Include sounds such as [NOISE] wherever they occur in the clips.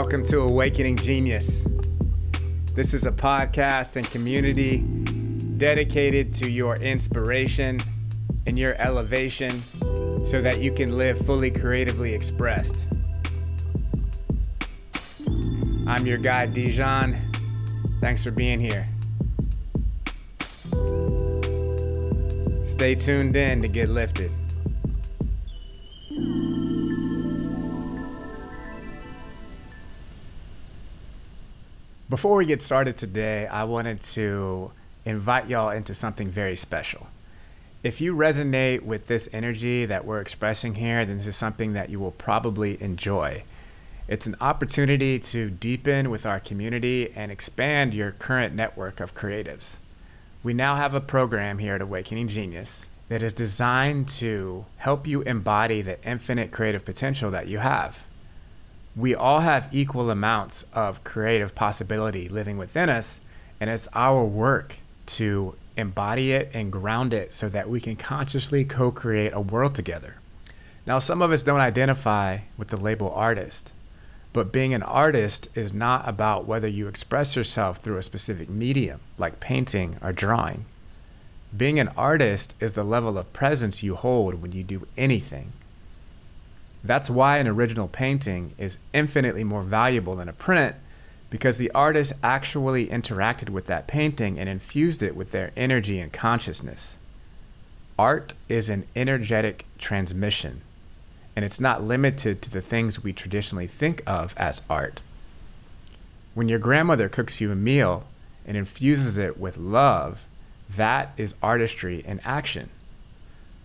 Welcome to Awakening Genius. This is a podcast and community dedicated to your inspiration and your elevation so that you can live fully creatively expressed. I'm your guide, Dijon. Thanks for being here. Stay tuned in to get lifted. Before we get started today, I wanted to invite y'all into something very special. If you resonate with this energy that we're expressing here, then this is something that you will probably enjoy. It's an opportunity to deepen with our community and expand your current network of creatives. We now have a program here at Awakening Genius that is designed to help you embody the infinite creative potential that you have we all have equal amounts of creative possibility living within us, and it's our work to embody it and ground it so that we can consciously co create a world together. Now, some of us don't identify with the label artist, but being an artist is not about whether you express yourself through a specific medium, like painting or drawing. Being an artist is the level of presence you hold when you do anything. That's why an original painting is infinitely more valuable than a print because the artist actually interacted with that painting and infused it with their energy and consciousness. Art is an energetic transmission, and it's not limited to the things we traditionally think of as art. When your grandmother cooks you a meal and infuses it with love, that is artistry in action.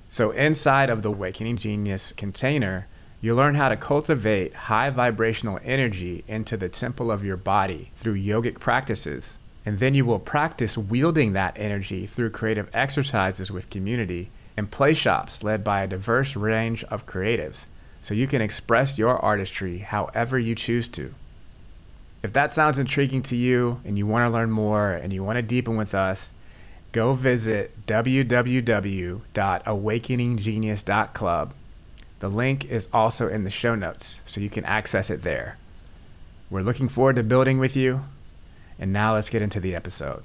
So, inside of the Awakening Genius container, you learn how to cultivate high vibrational energy into the temple of your body through yogic practices. And then you will practice wielding that energy through creative exercises with community and play shops led by a diverse range of creatives so you can express your artistry however you choose to. If that sounds intriguing to you and you want to learn more and you want to deepen with us, go visit www.awakeninggenius.club the link is also in the show notes, so you can access it there. We're looking forward to building with you. And now let's get into the episode.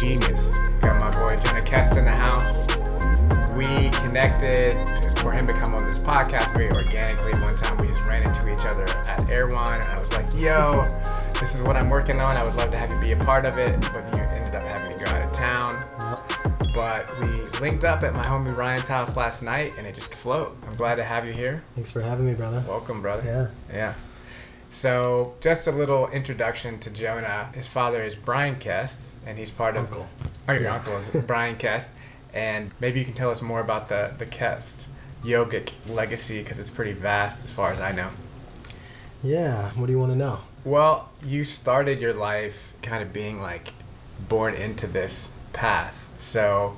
Genius. Got my boy Jonah Kest in the house. We connected for him to come on this podcast very organically. One time we just ran into each other at Erewhon, and I was like, yo, this is what I'm working on. I would love to have you be a part of it, but you ended up having to go out of town. But we linked up at my homie Ryan's house last night, and it just flowed. I'm glad to have you here. Thanks for having me, brother. Welcome, brother. Yeah. Yeah. So, just a little introduction to Jonah. His father is Bryan Kest, and he's part uncle. of. Oh, your yeah. uncle is Bryan Kest, and maybe you can tell us more about the the Kest yogic legacy because it's pretty vast as far as I know. Yeah. What do you want to know? Well, you started your life kind of being like born into this path, so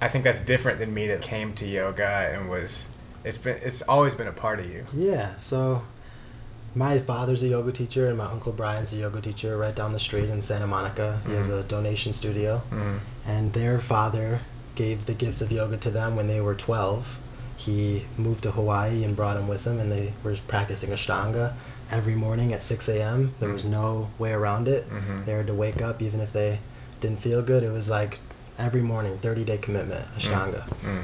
I think that's different than me that came to yoga and was. It's been. It's always been a part of you. Yeah. So my father's a yoga teacher and my uncle Bryan's a yoga teacher right down the street in Santa Monica. He mm-hmm. has a donation studio. Mm-hmm. And their father gave the gift of yoga to them when they were 12. He moved to Hawaii and brought him with him, and they were practicing Ashtanga every morning at 6 a.m. There mm-hmm. was no way around it. Mm-hmm. They had to wake up even if they didn't feel good. It was like every morning, 30 day commitment, Ashtanga. Mm-hmm.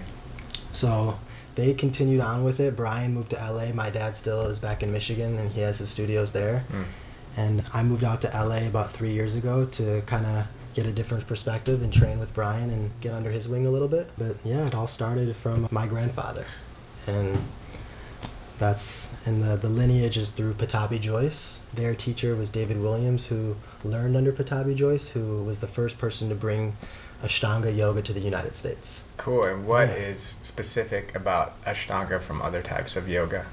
So they continued on with it. Bryan moved to LA. My dad still is back in Michigan and he has his studios there. Mm. And I moved out to LA about three years ago to kind of get a different perspective and train with Bryan and get under his wing a little bit. But yeah, it all started from my grandfather. And that's and the, the lineage is through Pattabhi Jois. Their teacher was David Williams, who learned under Pattabhi Jois, who was the first person to bring Ashtanga yoga to the United States. Cool. And what yeah. is specific about Ashtanga from other types of yoga?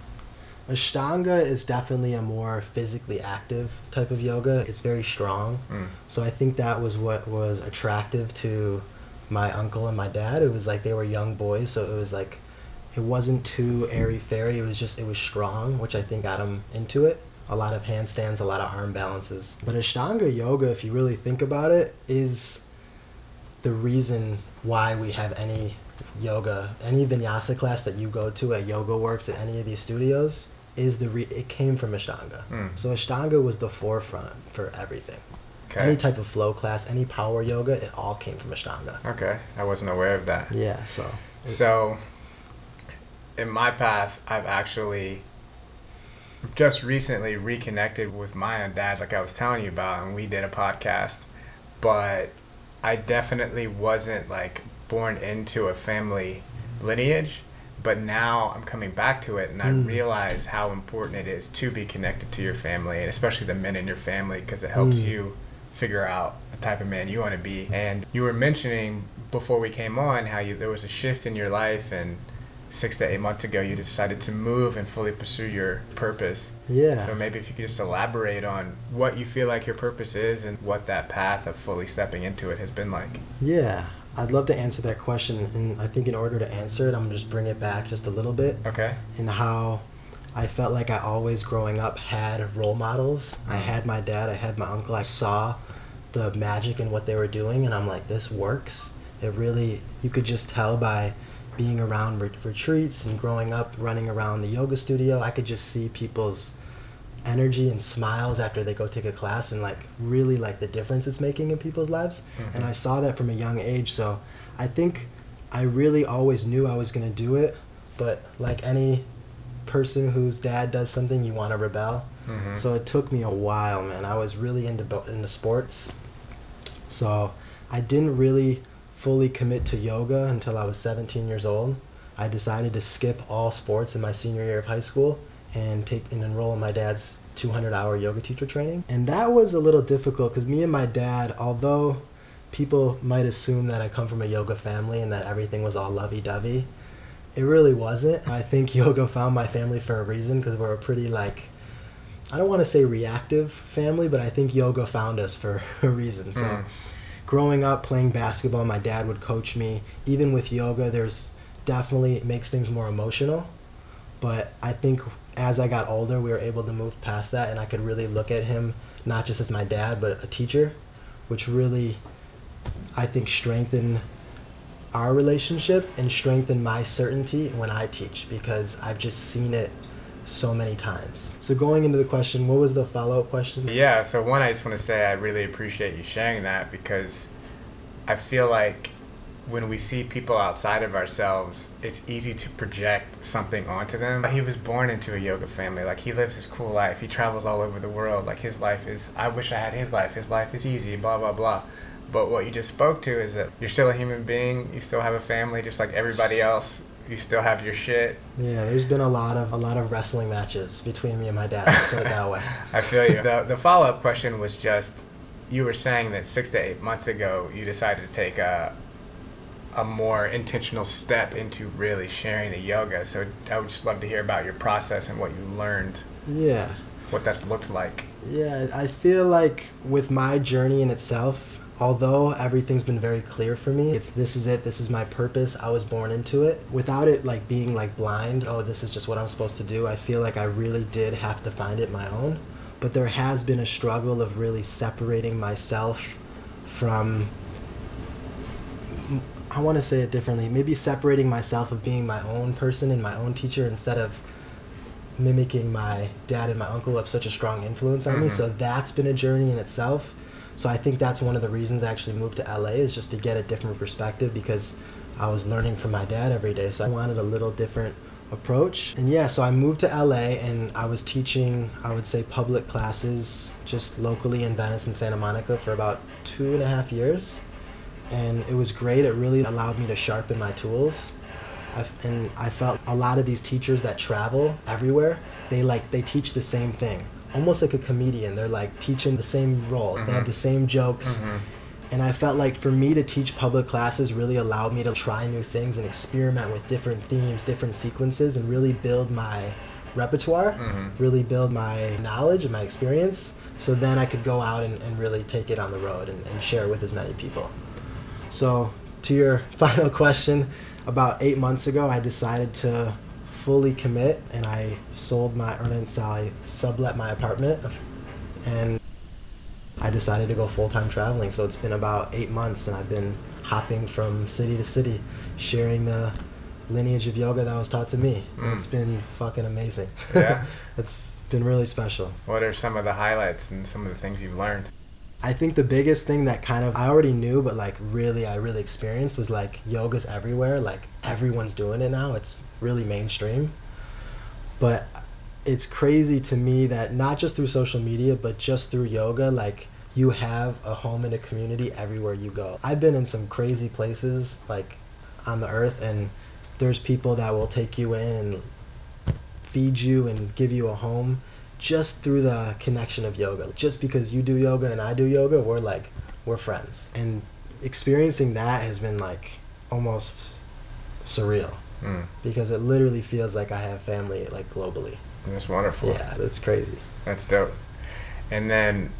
Ashtanga is definitely a more physically active type of yoga. It's very strong. Mm. So I think that was what was attractive to my uncle and my dad. It was like they were young boys, so it was like it wasn't too airy fairy. It was just it was strong, which I think got them into it. A lot of handstands, a lot of arm balances. But Ashtanga yoga, if you really think about it, is the reason why we have any yoga, any vinyasa class that you go to at Yoga Works at any of these studios is the re- it came from Ashtanga. Mm. So Ashtanga was the forefront for everything. Okay. Any type of flow class, any power yoga, it all came from Ashtanga. okay. I wasn't aware of that. Yeah, so So, in my path, I've actually just recently reconnected with my dad, like I was telling you about, and we did a podcast. But I definitely wasn't like born into a family lineage. But now I'm coming back to it, and I Mm. realize how important it is to be connected to your family, and especially the men in your family, because it helps Mm. you figure out the type of man you want to be. And you were mentioning before we came on how you there was a shift in your life, and six to eight months ago you decided to move and fully pursue your purpose. yeah. So maybe if you could just elaborate on what you feel like your purpose is and what that path of fully stepping into it has been like. Yeah, I'd love to answer that question, and I think in order to answer it, I'm gonna just bring it back just a little bit Okay. And how I felt like I always growing up had role models. I Mm. had my dad, I had my uncle. I saw the magic in what they were doing, and I'm like, this works. It really, you could just tell by being around ret- retreats and growing up running around the yoga studio. I could just see people's energy and smiles after they go take a class and like really like the difference it's making in people's lives and Mhm. i saw that from a young age so i think i really always knew i was going to do it but like any person whose dad does something you want to rebel Mhm. so it took me a while man i was really into bo- into sports so i didn't really fully commit to yoga until i was 17 years old. I decided to skip all sports in my senior year of high school and take and enroll in my dad's 200 hour yoga teacher training. And that was a little difficult because me and my dad although people might assume that i come from a yoga family and that everything was all lovey-dovey it really wasn't. I think [LAUGHS] yoga found my family for a reason because we're a pretty like i don't want to say reactive family but i think yoga found us for [LAUGHS] a reason so. Mm. Growing up playing basketball my dad would coach me. Even with yoga there's definitely it makes things more emotional. But i think as i got older we were able to move past that and i could really look at him not just as my dad but a teacher which really i think strengthened our relationship and strengthened my certainty when i teach because i've just seen it so many times so going into the question what was the follow-up question Yeah, so one, I just want to say I really appreciate you sharing that because I feel like when we see people outside of ourselves, it's easy to project something onto them. He was born into a yoga family. Like, he lives his cool life. He travels all over the world. Like, his life is, I wish I had his life. His life is easy, blah, blah, blah. But what you just spoke to is that you're still a human being. You still have a family just like everybody else. You still have your shit. Yeah, there's been a lot of a lot of wrestling matches between me and my dad. Let's put it that way. [LAUGHS] I feel you. The, the follow up question was just you were saying that six to eight months ago you decided to take a a more intentional step into really sharing the yoga. So I would just love to hear about your process and what you learned, Yeah, what that's looked like. yeah. I feel like with my journey in itself, although everything's been very clear for me, it's this is it. This is my purpose. I was born into it. Without it like being like blind. Oh, this is just what I'm supposed to do. I feel like I really did have to find it my own. But there has been a struggle of really separating myself from I want to say it differently. Maybe separating myself of being my own person and my own teacher instead of mimicking my dad and my uncle who have such a strong influence on me. Mhm. So that's been a journey in itself. So I think that's one of the reasons I actually moved to LA is just to get a different perspective because I was learning from my dad every day. So I wanted a little different approach. And yeah, so I moved to LA and I was teaching, I would say, public classes just locally in Venice and Santa Monica for about two and a half years and it was great. It really allowed me to sharpen my tools. I, and I felt a lot of these teachers that travel everywhere, they like they teach the same thing, almost like a comedian. They're like teaching the same role. They have Mhm. the same jokes. Mhm. And I felt like for me to teach public classes really allowed me to try new things and experiment with different themes, different sequences, and really build my repertoire, Mhm. really build my knowledge and my experience. So then I could go out and, and really take it on the road and, and share it with as many people. So to your [LAUGHS] final question, about eight months ago, I decided to fully commit and I sold my, or sell, I sublet my apartment and I decided to go full time traveling. So it's been about eight months, and I've been hopping from city to city, sharing the lineage of yoga that was taught to me. And Mm. It's been fucking amazing. Yeah. [LAUGHS] it's been really special. What are some of the highlights and some of the things you've learned? I think the biggest thing that kind of I already knew, but like really I really experienced was like yoga's everywhere. Like everyone's doing it now. It's really mainstream. But it's crazy to me that not just through social media, but just through yoga, like you have a home and a community everywhere you go. I've been in some crazy places like on the earth and there's people that will take you in and feed you and give you a home just through the connection of yoga. Just because you do yoga and I do yoga, we're like we're friends. And experiencing that has been like almost surreal Mm. because it literally feels like I have family like globally. That's wonderful. Yeah, it's crazy. That's dope. And then,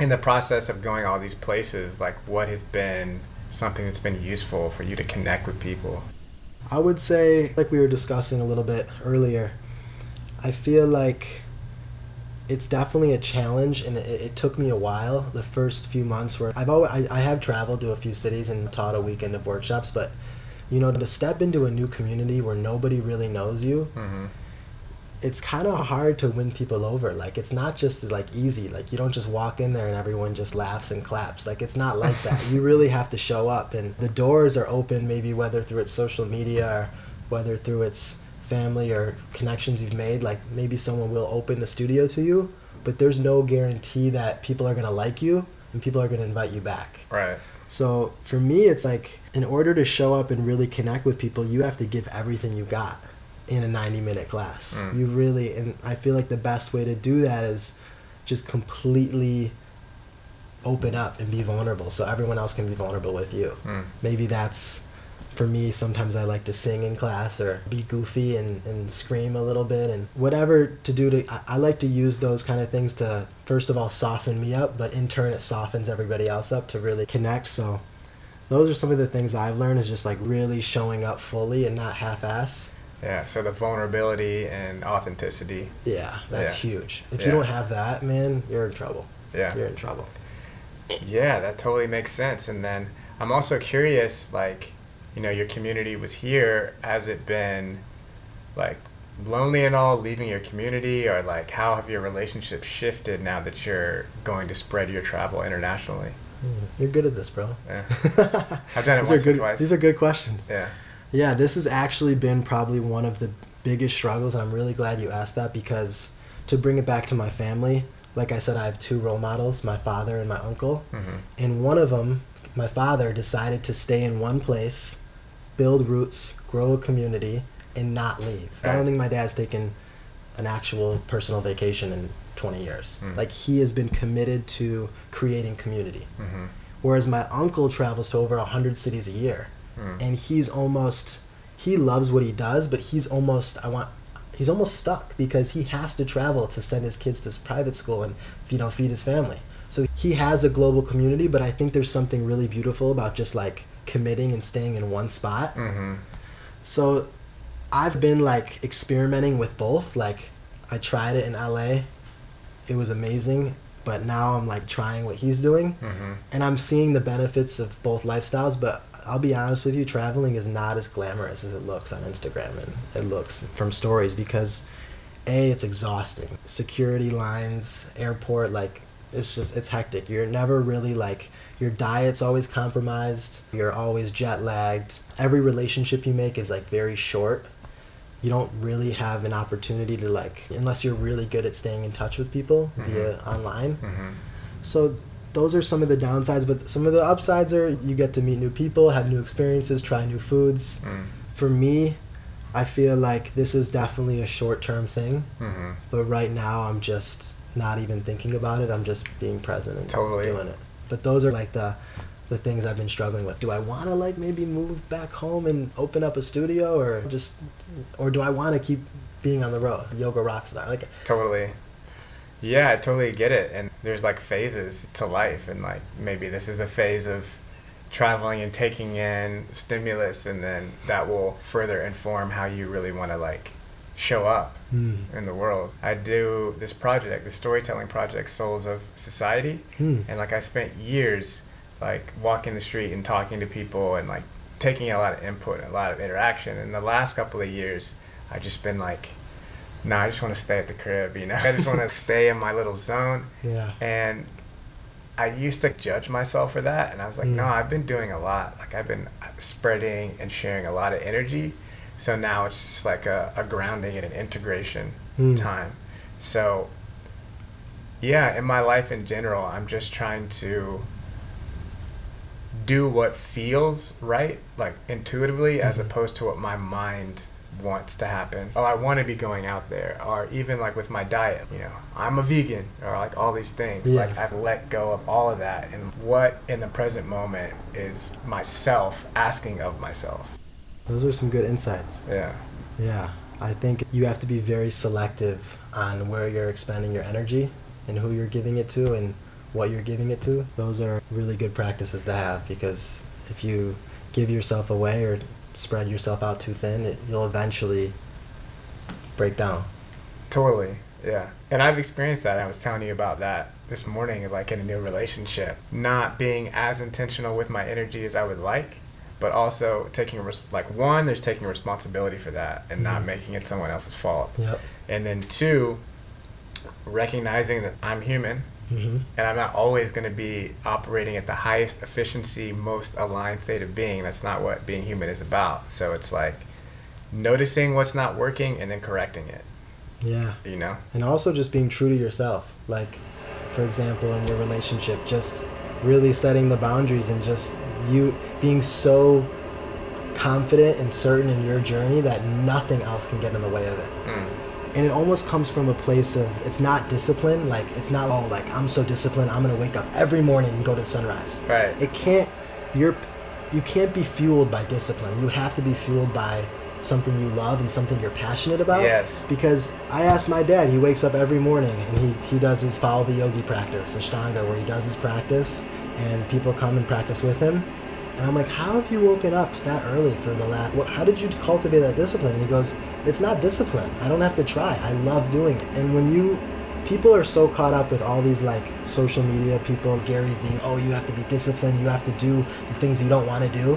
in the process of going all these places, like what has been something that's been useful for you to connect with people? I would say, like we were discussing a little bit earlier, I feel like it's definitely a challenge, and it, it took me a while. The first few months where I've always, I, I have traveled to a few cities and taught a weekend of workshops, but you know, to step into a new community where nobody really knows you, Mm-hmm. it's kind of hard to win people over. Like it's not just like easy. Like you don't just walk in there and everyone just laughs and claps. Like it's not like that. [LAUGHS] you really have to show up and the doors are open maybe whether through its social media or whether through its family or connections you've made. Like maybe someone will open the studio to you, but there's no guarantee that people are going to like you and people are going to invite you back. Right. So for me, it's like in order to show up and really connect with people, you have to give everything you got in a 90 minute class. Mm. You really, and I feel like the best way to do that is just completely open up and be vulnerable so everyone else can be vulnerable with you. Mm. Maybe that's for me sometimes i like to sing in class or be goofy and, and scream a little bit and whatever to do to I, I like to use those kind of things to first of all soften me up but in turn it softens everybody else up to really connect so those are some of the things i've learned is just like really showing up fully and not half-ass Yeah. So the vulnerability and authenticity. yeah that's Yeah. huge if Yeah. you don't have that man you're in trouble Yeah. you're in trouble Yeah, that totally makes sense. And then I'm also curious, like, you know, your community was here. Has it been, like, lonely and all leaving your community, or like, how have your relationships shifted now that you're going to spread your travel internationally? Hmm, you're good at this bro Yeah. [LAUGHS] I've done it once are or good, twice. these are good questions Yeah. Yeah, this has actually been probably one of the biggest struggles. I'm really glad you asked that because to bring it back to my family, like I said, I have two role models my father and my uncle. Mm-hmm. And one of them, my father, decided to stay in one place, build roots, grow a community, and not leave. I don't think my dad's taken an actual personal vacation in 20 years. Mm. Like, he has been committed to creating community. Mm-hmm. Whereas my uncle travels to over 100 cities a year Mm. and he's almost he loves what he does but he's almost i want he's almost stuck because he has to travel to send his kids to private school and you know feed his family so he has a global community but i think there's something really beautiful about just like committing and staying in one spot Mm-hmm. so i've been like experimenting with both like i tried it in la it was amazing but now i'm like trying what he's doing Mm-hmm. and I'm seeing the benefits of both lifestyles, but I'll be honest with you, traveling is not as glamorous as it looks on Instagram and it looks from stories because A, it's exhausting. Security lines, airport, like it's just it's hectic. You're never really like your diet's always compromised, you're always jet lagged. Every relationship you make is like very short. You don't really have an opportunity to like unless you're really good at staying in touch with people via online. Mm-hmm. So those are some of the downsides, but some of the upsides are you get to meet new people, have new experiences, try new foods. Mm. For me, I feel like this is definitely a short-term thing, Mm-hmm. but right now I'm just not even thinking about it. I'm just being present and Totally. doing it. But those are like the the things I've been struggling with. Do I want to like maybe move back home and open up a studio or just or do I want to keep being on the road, yoga rock star? Like Totally. Yeah, I totally get it. And there's like phases to life, and like maybe this is a phase of traveling and taking in stimulus, and then that will further inform how you really want to like show up hmm. in the world. I do this project, the storytelling project, Souls of Society, Hmm. and like I spent years like walking the street and talking to people and like taking a lot of input and a lot of interaction. And the last couple of years, I've just been like, nah, I just want to stay at the crib, you know. [LAUGHS] I just want to stay in my little zone. yeah. And I used to judge myself for that, and I was like, no, Mm. I've been doing a lot. Like I've been spreading and sharing a lot of energy. So now it's just like a, a grounding and an integration Hmm. time. So yeah, in my life in general, I'm just trying to do what feels right, like intuitively, as Mhm. opposed to what my mind wants to happen. Oh, I want to be going out there, or even like with my diet, you know, I'm a vegan, or like all these things. Yeah. Like I've let go of all of that, and what in the present moment is myself asking of myself. Those are some good insights. Yeah. Yeah. I think you have to be very selective on where you're expending your energy and who you're giving it to and what you're giving it to. Those are really good practices to have because if you give yourself away or spread yourself out too thin, it, you'll eventually break down. Totally. Yeah. And I've experienced that. I was telling you about that this morning, like in a new relationship, not being as intentional with my energy as I would like, but also taking, res- like, one, there's taking responsibility for that and not Mhm. making it someone else's fault. Yep. And then two, recognizing that I'm human hmm and I'm not always going to be operating at the highest efficiency, most aligned state of being. That's not what being human is about. So it's like noticing what's not working and then correcting it, Yeah. you know? and also just being true to yourself like for example in your relationship just really setting the boundaries and just you being so confident and certain in your journey that nothing else can get in the way of it Mm. and it almost comes from a place of it's not discipline like it's not oh like i'm so disciplined i'm gonna wake up every morning and go to sunrise Right. it can't you're you can't be fueled by discipline you have to be fueled by something you love and something you're passionate about Yes. because i asked my dad he wakes up every morning and he, he does his follow the yogi practice ashtanga where he does his practice and people come and practice with him. And i'm like how have you woken up that early for the last what, how did you cultivate that discipline? And he goes it's not discipline. I don't have to try. I love doing it. And when you people are so caught up with all these like social media people gary vee oh you have to be disciplined you have to do the things you don't want to do.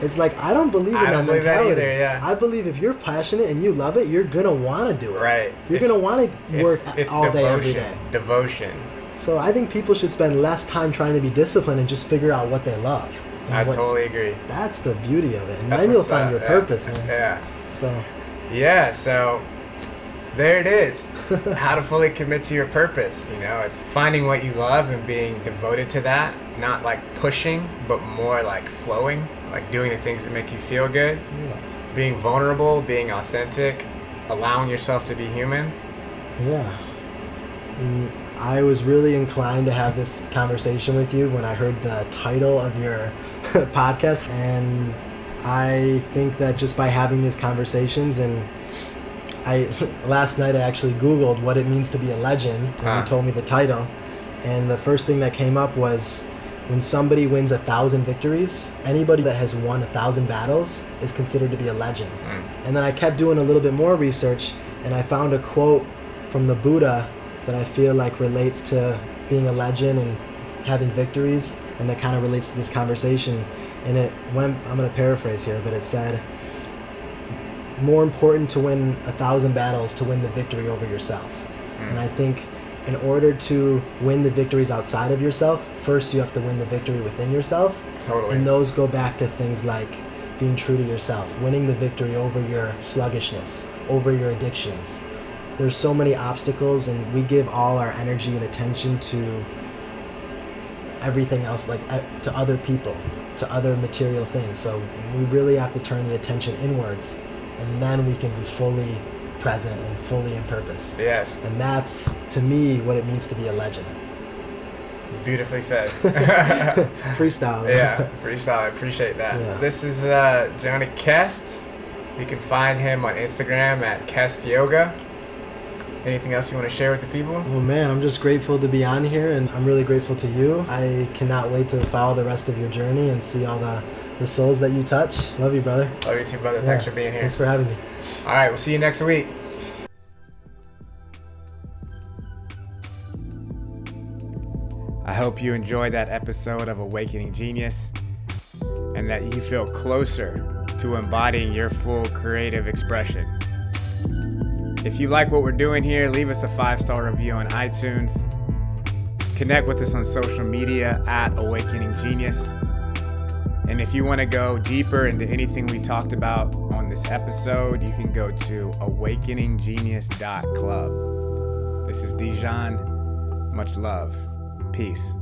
It's like i don't believe in I that believe that mentality. either, yeah. i believe if you're passionate and you love it you're gonna want to do it. Right. you're It's- gonna want to work it's, it's all devotion. day every day. Devotion. So i think people should spend less time trying to be disciplined and just figure out what they love I what- totally agree. that's the beauty of it and That's then you'll find up, your yeah. purpose man Yeah. so Yeah, so there it is. [LAUGHS] How to fully commit to your purpose. You know, it's finding what you love and being devoted to that, not like pushing, but more like flowing, like doing the things that make you feel good, yeah being vulnerable, being authentic, allowing yourself to be human. Yeah. Mm, I was really inclined to have this conversation with you when I heard the title of your [LAUGHS] podcast. And I think that just by having these conversations and I [LAUGHS] last night I actually Googled what it means to be a legend when Ah. you told me the title. And the first thing that came up was when somebody wins a thousand victories, anybody that has won a thousand battles is considered to be a legend. Mm. And then I kept doing a little bit more research and I found a quote from the Buddha that I feel like relates to being a legend and having victories and that kind of relates to this conversation. And it went, I'm going to paraphrase here, but it said, more important to win a thousand battles to win the victory over yourself. Mm. And I think in order to win the victories outside of yourself, first you have to win the victory within yourself. Totally. And those go back to things like being true to yourself, winning the victory over your sluggishness, over your addictions. There's so many obstacles, and we give all our energy and attention to everything else, like uh, to other people, to other material things. So we really have to turn the attention inwards, and then we can be fully present and fully in purpose. yes. And that's, to me, what it means to be a legend. Beautifully said. [LAUGHS] [LAUGHS] Freestyle. yeah, freestyle. I appreciate that. Yeah. This is uh, Jonah Kest. You can find him on Instagram at Kest Yoga. Anything else you want to share with the people? Well, man, I'm just grateful to be on here, and I'm really grateful to you. I cannot wait to follow the rest of your journey and see all the, the souls that you touch. Love you, brother. Love you too, brother. Yeah. Thanks for being here. Thanks for having me. All right, we'll see you next week. I hope you enjoyed that episode of Awakening Genius and that you feel closer to embodying your full creative expression. If you like what we're doing here, leave us a five star review on iTunes. Connect with us on social media at Awakening Genius. And if you want to go deeper into anything we talked about on this episode, you can go to awakeninggenius.club. This is Dijon. Much love. Peace.